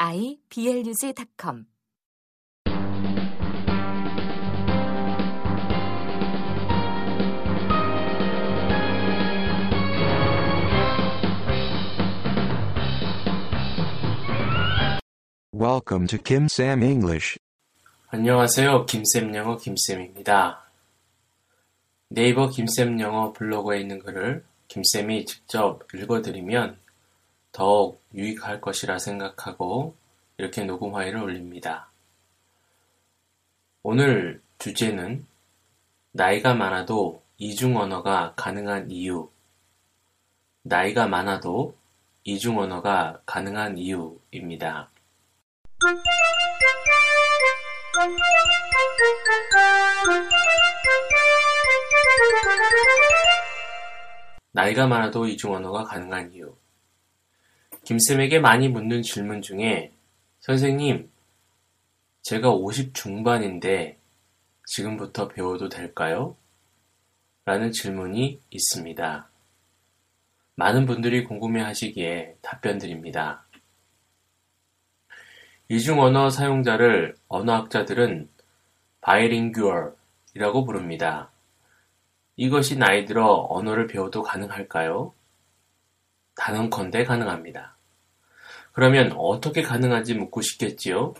iblog.com Welcome to Kim Sam English. 안녕하세요. 김쌤 영어 김쌤입니다. 네이버 김쌤 영어 블로그에 있는 글을 김쌤이 직접 읽어드리면 더욱 유익할 것이라 생각하고 이렇게 녹음 파일을 올립니다. 오늘 주제는 나이가 많아도 이중 언어가 가능한 이유. 나이가 많아도 이중 언어가 가능한 이유입니다. 나이가 많아도 이중 언어가 가능한 이유. 김쌤에게 많이 묻는 질문 중에 선생님, 제가 50 중반인데 지금부터 배워도 될까요? 라는 질문이 있습니다. 많은 분들이 궁금해 하시기에 답변 드립니다. 이중 언어 사용자를 언어학자들은 바이링규얼이라고 부릅니다. 이것이 나이 들어 언어를 배워도 가능할까요? 단언컨대 가능합니다. 그러면 어떻게 가능한지 묻고 싶겠지요?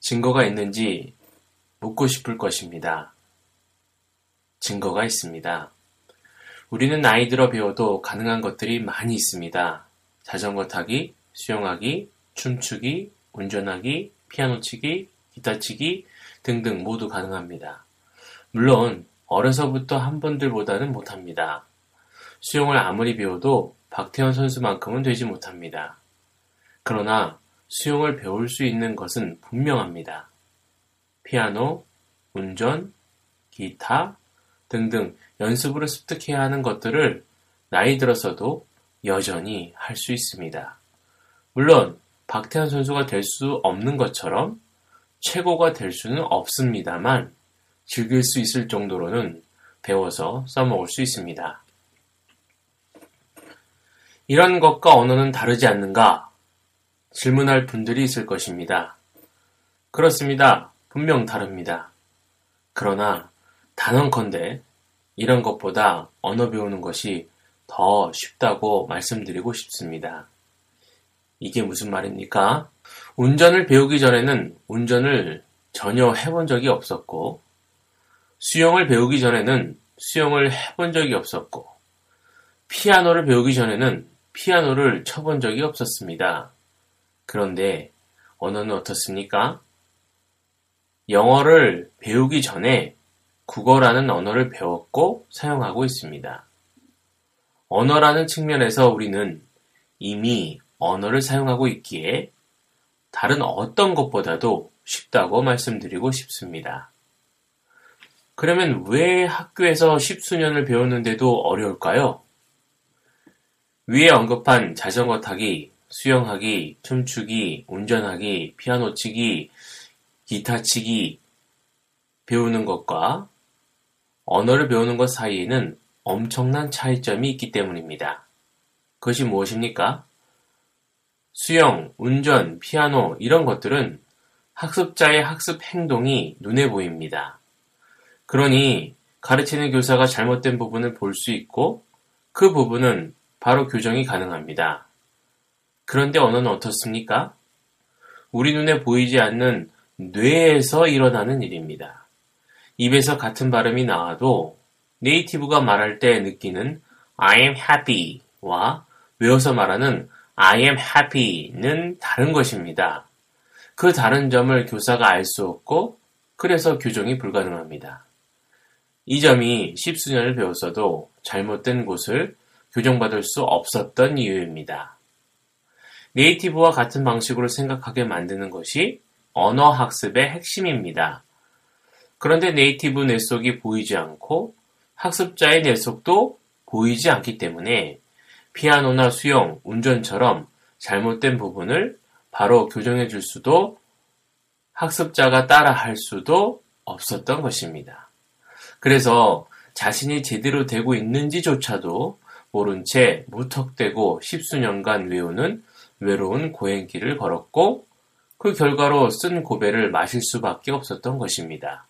증거가 있는지 묻고 싶을 것입니다. 증거가 있습니다. 우리는 나이 들어 배워도 가능한 것들이 많이 있습니다. 자전거 타기, 수영하기, 춤추기, 운전하기, 피아노 치기, 기타 치기 등등 모두 가능합니다. 물론 어려서부터 한 분들보다는 못합니다. 수영을 아무리 배워도 박태원 선수만큼은 되지 못합니다. 그러나 수영을 배울 수 있는 것은 분명합니다. 피아노, 운전, 기타 등등 연습으로 습득해야 하는 것들을 나이 들어서도 여전히 할 수 있습니다. 물론 박태환 선수가 될 수 없는 것처럼 최고가 될 수는 없습니다만 즐길 수 있을 정도로는 배워서 써먹을 수 있습니다. 이런 것과 언어는 다르지 않는가? 질문할 분들이 있을 것입니다. 그렇습니다. 분명 다릅니다. 그러나 단언컨대 이런 것보다 언어 배우는 것이 더 쉽다고 말씀드리고 싶습니다. 이게 무슨 말입니까? 운전을 배우기 전에는 운전을 전혀 해본 적이 없었고, 수영을 배우기 전에는 수영을 해본 적이 없었고, 피아노를 배우기 전에는 피아노를 쳐본 적이 없었습니다. 그런데 언어는 어떻습니까? 영어를 배우기 전에 국어라는 언어를 배웠고 사용하고 있습니다. 언어라는 측면에서 우리는 이미 언어를 사용하고 있기에 다른 어떤 것보다도 쉽다고 말씀드리고 싶습니다. 그러면 왜 학교에서 십수년을 배웠는데도 어려울까요? 위에 언급한 자전거 타기, 수영하기, 춤추기, 운전하기, 피아노 치기, 기타 치기 배우는 것과 언어를 배우는 것 사이에는 엄청난 차이점이 있기 때문입니다. 그것이 무엇입니까? 수영, 운전, 피아노 이런 것들은 학습자의 학습 행동이 눈에 보입니다. 그러니 가르치는 교사가 잘못된 부분을 볼 수 있고 그 부분은 바로 교정이 가능합니다. 그런데 언어는 어떻습니까? 우리 눈에 보이지 않는 뇌에서 일어나는 일입니다. 입에서 같은 발음이 나와도 네이티브가 말할 때 느끼는 I am happy와 외워서 말하는 I am happy는 다른 것입니다. 그 다른 점을 교사가 알 수 없고 그래서 교정이 불가능합니다. 이 점이 십수년을 배웠어도 잘못된 곳을 교정받을 수 없었던 이유입니다. 네이티브와 같은 방식으로 생각하게 만드는 것이 언어 학습의 핵심입니다. 그런데 네이티브 뇌속이 보이지 않고 학습자의 뇌속도 보이지 않기 때문에 피아노나 수영, 운전처럼 잘못된 부분을 바로 교정해 줄 수도 학습자가 따라 할 수도 없었던 것입니다. 그래서 자신이 제대로 되고 있는지조차도 모른 채 무턱대고 십수년간 외우는 외로운 고행길을 걸었고 그 결과로 쓴 고배를 마실 수밖에 없었던 것입니다.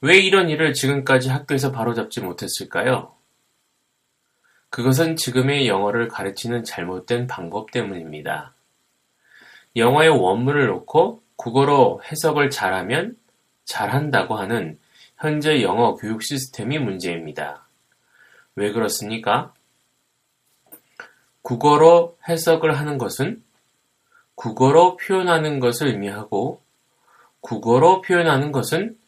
왜 이런 일을 지금까지 학교에서 바로잡지 못했을까요? 그것은 지금의 영어를 가르치는 잘못된 방법 때문입니다. 영어의 원문을 놓고 국어로 해석을 잘하면 잘한다고 하는 현재 영어 교육 시스템이 문제입니다. 왜 그렇습니까? 국어로 해석을 하는 것은 국어로 표현하는 것을 의미하고 국어로 표현하는 것은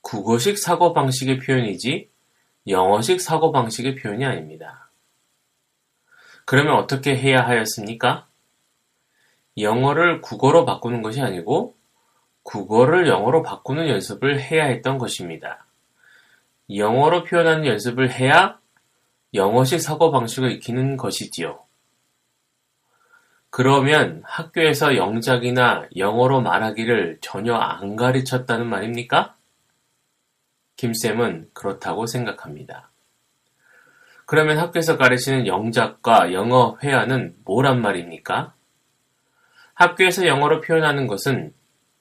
국어식 사고방식의 표현이지 영어식 사고방식의 표현이 아닙니다. 그러면 어떻게 해야 하였습니까? 영어를 국어로 바꾸는 것이 아니고 국어를 영어로 바꾸는 연습을 해야 했던 것입니다. 영어로 표현하는 연습을 해야 영어식 사고방식을 익히는 것이지요. 그러면 학교에서 영작이나 영어로 말하기를 전혀 안 가르쳤다는 말입니까? 김쌤은 그렇다고 생각합니다. 그러면 학교에서 가르치는 영작과 영어 회화는 뭐란 말입니까? 학교에서 영어로 표현하는 것은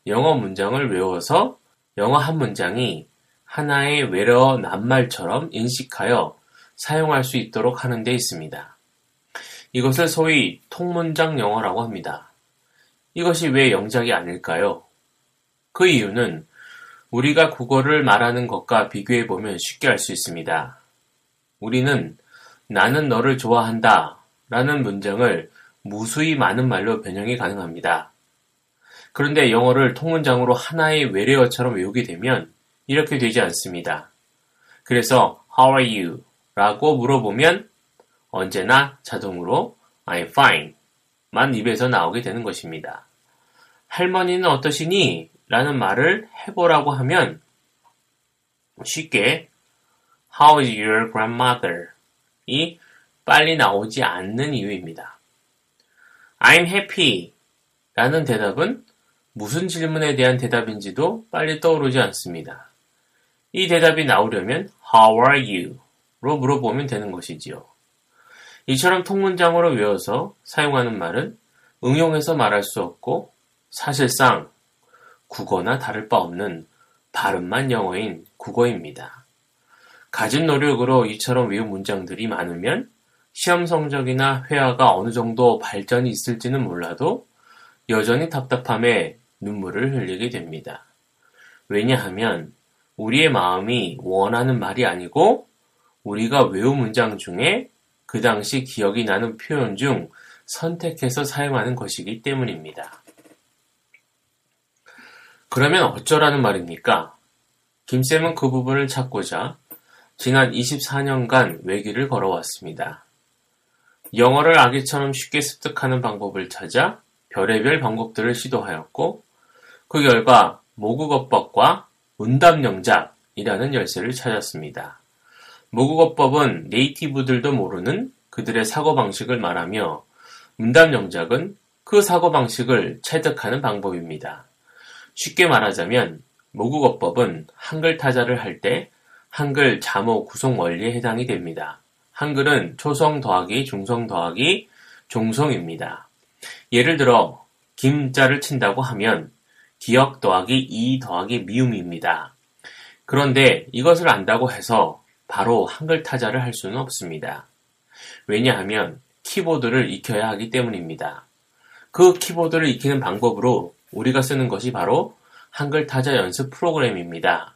영어 문장을 외워서 영어 한 문장이 하나의 외래어 낱말처럼 인식하여 사용할 수 있도록 하는 데 있습니다. 이것을 소위 통문장 영어라고 합니다. 이것이 왜 영작이 아닐까요? 그 이유는 우리가 국어를 말하는 것과 비교해 보면 쉽게 알 수 있습니다. 우리는 나는 너를 좋아한다 라는 문장을 무수히 많은 말로 변형이 가능합니다. 그런데 영어를 통문장으로 하나의 외래어처럼 외우게 되면 이렇게 되지 않습니다. 그래서 How are you? 라고 물어보면 언제나 자동으로 I'm fine 만 입에서 나오게 되는 것입니다. 할머니는 어떠시니? 라는 말을 해보라고 하면 쉽게 How is your grandmother? 이 빨리 나오지 않는 이유입니다. I'm happy 라는 대답은 무슨 질문에 대한 대답인지도 빨리 떠오르지 않습니다. 이 대답이 나오려면 How are you? 로 물어보면 되는 것이지요. 이처럼 통문장으로 외워서 사용하는 말은 응용해서 말할 수 없고 사실상 국어나 다를 바 없는 발음만 영어인 국어입니다. 가진 노력으로 이처럼 외운 문장들이 많으면 시험 성적이나 회화가 어느 정도 발전이 있을지는 몰라도 여전히 답답함에 눈물을 흘리게 됩니다. 왜냐하면 우리의 마음이 원하는 말이 아니고 우리가 외운 문장 중에 그 당시 기억이 나는 표현 중 선택해서 사용하는 것이기 때문입니다. 그러면 어쩌라는 말입니까? 김쌤은 그 부분을 찾고자 지난 24년간 외기를 걸어왔습니다. 영어를 아기처럼 쉽게 습득하는 방법을 찾아 별의별 방법들을 시도하였고 그 결과 모국어법과 문답영작이라는 열쇠를 찾았습니다. 모국어법은 네이티브들도 모르는 그들의 사고방식을 말하며 문답 영작은 그 사고방식을 체득하는 방법입니다. 쉽게 말하자면 모국어법은 한글 타자를 할 때 한글 자모 구성 원리에 해당이 됩니다. 한글은 초성 더하기 중성 더하기 종성입니다. 예를 들어 김자를 친다고 하면 기역 더하기 이 더하기 미음입니다. 그런데 이것을 안다고 해서 바로 한글 타자를 할 수는 없습니다. 왜냐하면 키보드를 익혀야 하기 때문입니다. 그 키보드를 익히는 방법으로 우리가 쓰는 것이 바로 한글 타자 연습 프로그램입니다.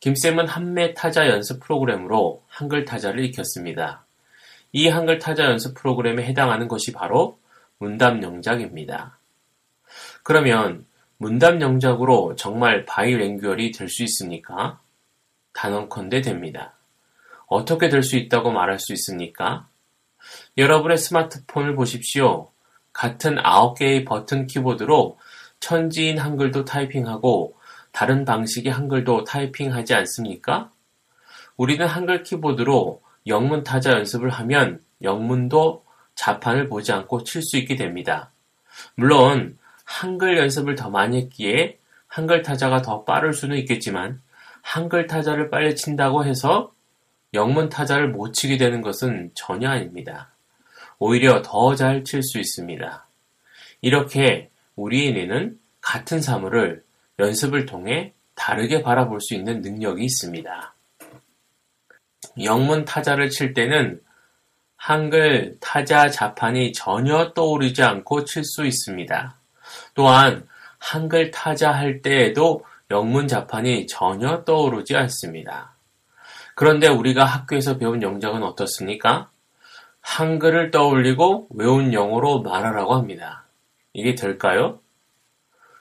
김쌤은 한매 타자 연습 프로그램으로 한글 타자를 익혔습니다. 이 한글 타자 연습 프로그램에 해당하는 것이 바로 문답 영작입니다. 그러면 문답 영작으로 정말 바이랭규얼이 될 수 있습니까? 단언컨대 됩니다. 어떻게 될 수 있다고 말할 수 있습니까? 여러분의 스마트폰을 보십시오. 같은 9개의 버튼 키보드로 천지인 한글도 타이핑하고 다른 방식의 한글도 타이핑하지 않습니까? 우리는 한글 키보드로 영문 타자 연습을 하면 영문도 자판을 보지 않고 칠 수 있게 됩니다. 물론 한글 연습을 더 많이 했기에 한글 타자가 더 빠를 수는 있겠지만 한글 타자를 빨리 친다고 해서 영문 타자를 못 치게 되는 것은 전혀 아닙니다. 오히려 더 잘 칠 수 있습니다. 이렇게 우리의 뇌는 같은 사물을 연습을 통해 다르게 바라볼 수 있는 능력이 있습니다. 영문 타자를 칠 때는 한글 타자 자판이 전혀 떠오르지 않고 칠 수 있습니다. 또한 한글 타자 할 때에도 영문 자판이 전혀 떠오르지 않습니다. 그런데 우리가 학교에서 배운 영작은 어떻습니까? 한글을 떠올리고 외운 영어로 말하라고 합니다. 이게 될까요?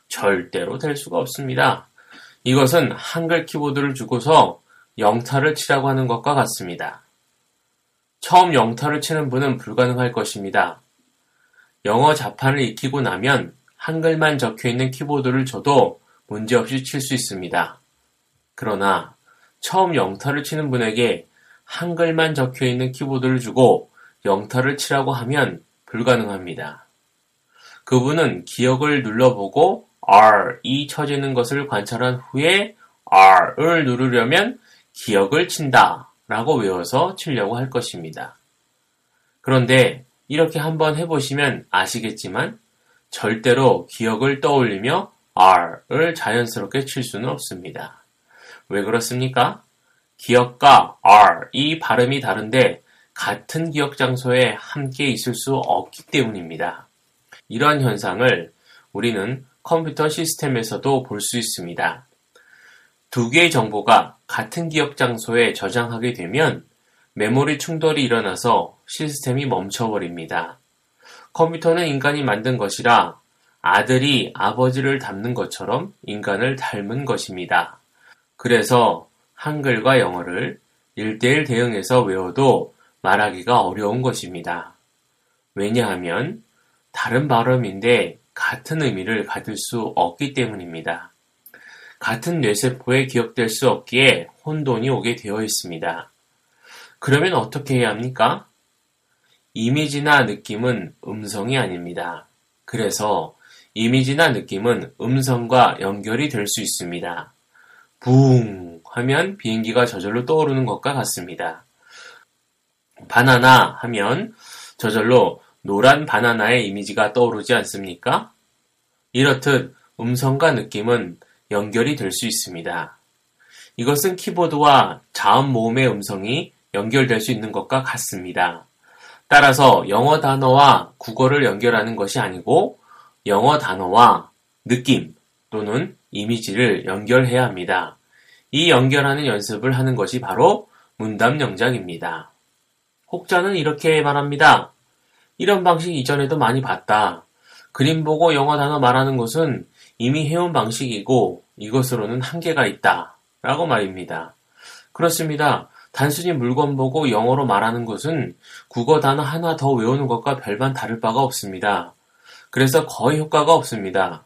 절대로 될 수가 없습니다. 이것은 한글 키보드를 주고서 영타를 치라고 하는 것과 같습니다. 처음 영타를 치는 분은 불가능할 것입니다. 영어 자판을 익히고 나면 한글만 적혀 있는 키보드를 줘도 문제없이 칠 수 있습니다. 그러나 처음 영타를 치는 분에게 한글만 적혀 있는 키보드를 주고 영타를 치라고 하면 불가능합니다. 그분은 기억을 눌러보고 R, 이 쳐지는 것을 관찰한 후에 R을 누르려면 기억을 친다 라고 외워서 치려고 할 것입니다. 그런데 이렇게 한번 해보시면 아시겠지만 절대로 기억을 떠올리며 R을 자연스럽게 칠 수는 없습니다. 왜 그렇습니까? 기억과 R, 이 발음이 다른데 같은 기억 장소에 함께 있을 수 없기 때문입니다. 이러한 현상을 우리는 컴퓨터 시스템에서도 볼 수 있습니다. 두 개의 정보가 같은 기억 장소에 저장하게 되면 메모리 충돌이 일어나서 시스템이 멈춰버립니다. 컴퓨터는 인간이 만든 것이라 아들이 아버지를 닮는 것처럼 인간을 닮은 것입니다. 그래서 한글과 영어를 일대일 대응해서 외워도 말하기가 어려운 것입니다. 왜냐하면 다른 발음인데 같은 의미를 가질 수 없기 때문입니다. 같은 뇌세포에 기억될 수 없기에 혼돈이 오게 되어 있습니다. 그러면 어떻게 해야 합니까? 이미지나 느낌은 음성이 아닙니다. 그래서 이미지나 느낌은 음성과 연결이 될 수 있습니다. 붕 하면 비행기가 저절로 떠오르는 것과 같습니다. 바나나 하면 저절로 노란 바나나의 이미지가 떠오르지 않습니까? 이렇듯 음성과 느낌은 연결이 될 수 있습니다. 이것은 키보드와 자음 모음의 음성이 연결될 수 있는 것과 같습니다. 따라서 영어 단어와 국어를 연결하는 것이 아니고 영어 단어와 느낌 또는 이미지를 연결해야 합니다. 이 연결하는 연습을 하는 것이 바로 문답 영작입니다. 혹자는 이렇게 말합니다. 이런 방식 이전에도 많이 봤다. 그림 보고 영어 단어 말하는 것은 이미 해온 방식이고 이것으로는 한계가 있다. 라고 말입니다. 그렇습니다. 단순히 물건 보고 영어로 말하는 것은 국어 단어 하나 더 외우는 것과 별반 다를 바가 없습니다. 그래서 거의 효과가 없습니다.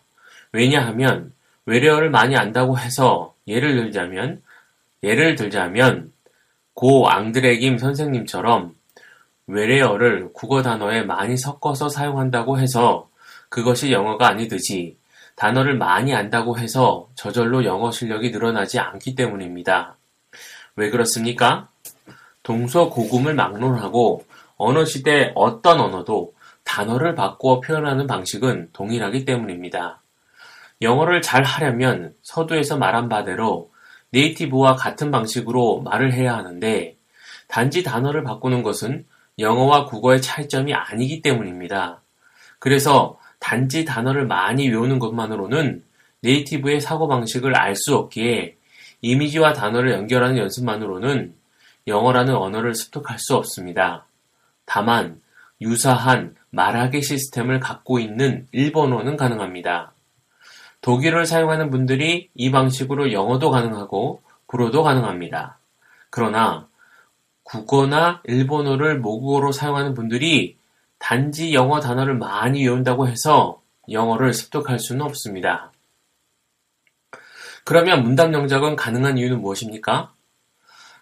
왜냐하면 외래어를 많이 안다고 해서 예를 들자면 예를 들자면 고 앙드레김 선생님처럼 외래어를 국어 단어에 많이 섞어서 사용한다고 해서 그것이 영어가 아니듯이 단어를 많이 안다고 해서 저절로 영어 실력이 늘어나지 않기 때문입니다. 왜 그렇습니까? 동서고금을 막론하고 어느 시대 어떤 언어도 단어를 바꾸어 표현하는 방식은 동일하기 때문입니다. 영어를 잘 하려면 서두에서 말한 바대로 네이티브와 같은 방식으로 말을 해야 하는데 단지 단어를 바꾸는 것은 영어와 국어의 차이점이 아니기 때문입니다. 그래서 단지 단어를 많이 외우는 것만으로는 네이티브의 사고방식을 알 수 없기에 이미지와 단어를 연결하는 연습만으로는 영어라는 언어를 습득할 수 없습니다. 다만 유사한 말하기 시스템을 갖고 있는 일본어는 가능합니다. 독일어를 사용하는 분들이 이 방식으로 영어도 가능하고 불어도 가능합니다. 그러나 국어나 일본어를 모국어로 사용하는 분들이 단지 영어 단어를 많이 외운다고 해서 영어를 습득할 수는 없습니다. 그러면 문답 영작은 가능한 이유는 무엇입니까?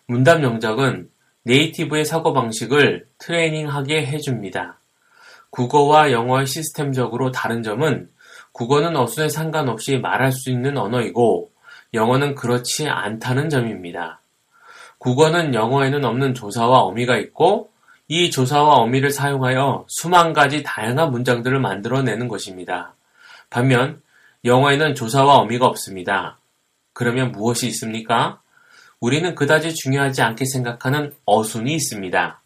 문답 영작은 네이티브의 사고 방식을 트레이닝하게 해줍니다. 국어와 영어의 시스템적으로 다른 점은 국어는 어순에 상관없이 말할 수 있는 언어이고 영어는 그렇지 않다는 점입니다. 국어는 영어에는 없는 조사와 어미가 있고 이 조사와 어미를 사용하여 수만 가지 다양한 문장들을 만들어내는 것입니다. 반면 영어에는 조사와 어미가 없습니다. 그러면 무엇이 있습니까? 우리는 그다지 중요하지 않게 생각하는 어순이 있습니다.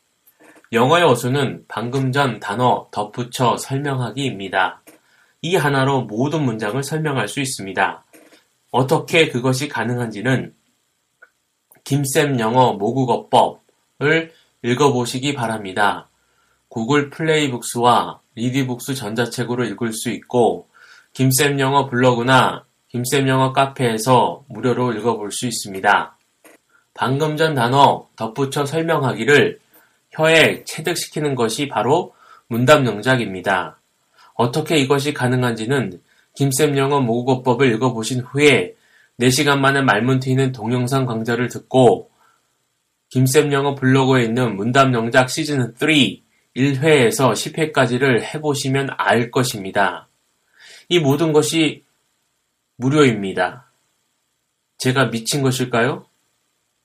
영어의 어순은 방금 전 단어 덧붙여 설명하기입니다. 이 하나로 모든 문장을 설명할 수 있습니다. 어떻게 그것이 가능한지는 김쌤 영어 모국어법을 읽어보시기 바랍니다. 구글 플레이북스와 리디북스 전자책으로 읽을 수 있고 김쌤 영어 블로그나 김쌤 영어 카페에서 무료로 읽어볼 수 있습니다. 방금 전 단어 덧붙여 설명하기를 혀에 체득시키는 것이 바로 문답 영작입니다. 어떻게 이것이 가능한지는 김쌤 영어 모국어법을 읽어보신 후에 4시간 만에 말문 트이는 동영상 강좌를 듣고 김쌤 영어 블로그에 있는 문답 영작 시즌 3 1회에서 10회까지를 해보시면 알 것입니다. 이 모든 것이 무료입니다. 제가 미친 것일까요?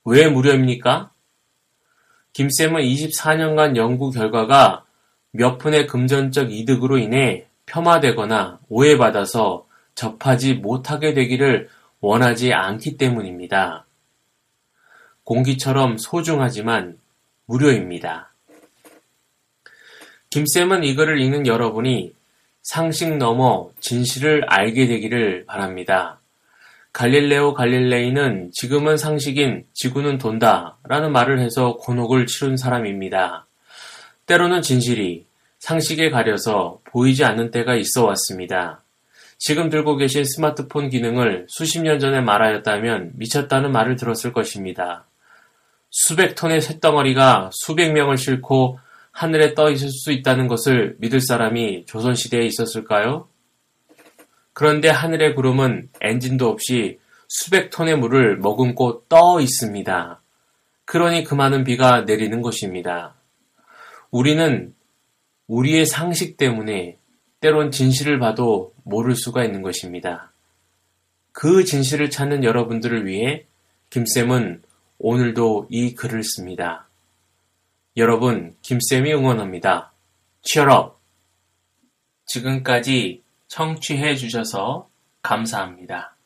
왜 무료입니까? 김쌤은 24년간 연구 결과가 몇 푼의 금전적 이득으로 인해 폄하되거나 오해받아서 접하지 못하게 되기를 원하지 않기 때문입니다. 공기처럼 소중하지만 무료입니다. 김쌤은 이 글을 읽는 여러분이 상식 넘어 진실을 알게 되기를 바랍니다. 갈릴레오 갈릴레이는 지금은 상식인 지구는 돈다 라는 말을 해서 곤혹을 치룬 사람입니다. 때로는 진실이 상식에 가려서 보이지 않는 때가 있어 왔습니다. 지금 들고 계신 스마트폰 기능을 수십 년 전에 말하였다면 미쳤다는 말을 들었을 것입니다. 수백 톤의 쇳덩어리가 수백 명을 싣고 하늘에 떠 있을 수 있다는 것을 믿을 사람이 조선시대에 있었을까요? 그런데 하늘의 구름은 엔진도 없이 수백 톤의 물을 머금고 떠 있습니다. 그러니 그 많은 비가 내리는 것입니다. 우리는 우리의 상식 때문에 때론 진실을 봐도 모를 수가 있는 것입니다. 그 진실을 찾는 여러분들을 위해 김쌤은 오늘도 이 글을 씁니다. 여러분, 김쌤이 응원합니다. 취업업! 지금까지 청취해 주셔서 감사합니다.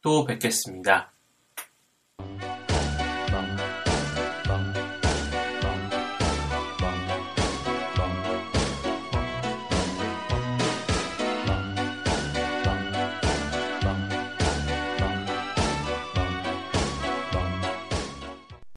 또 뵙겠습니다.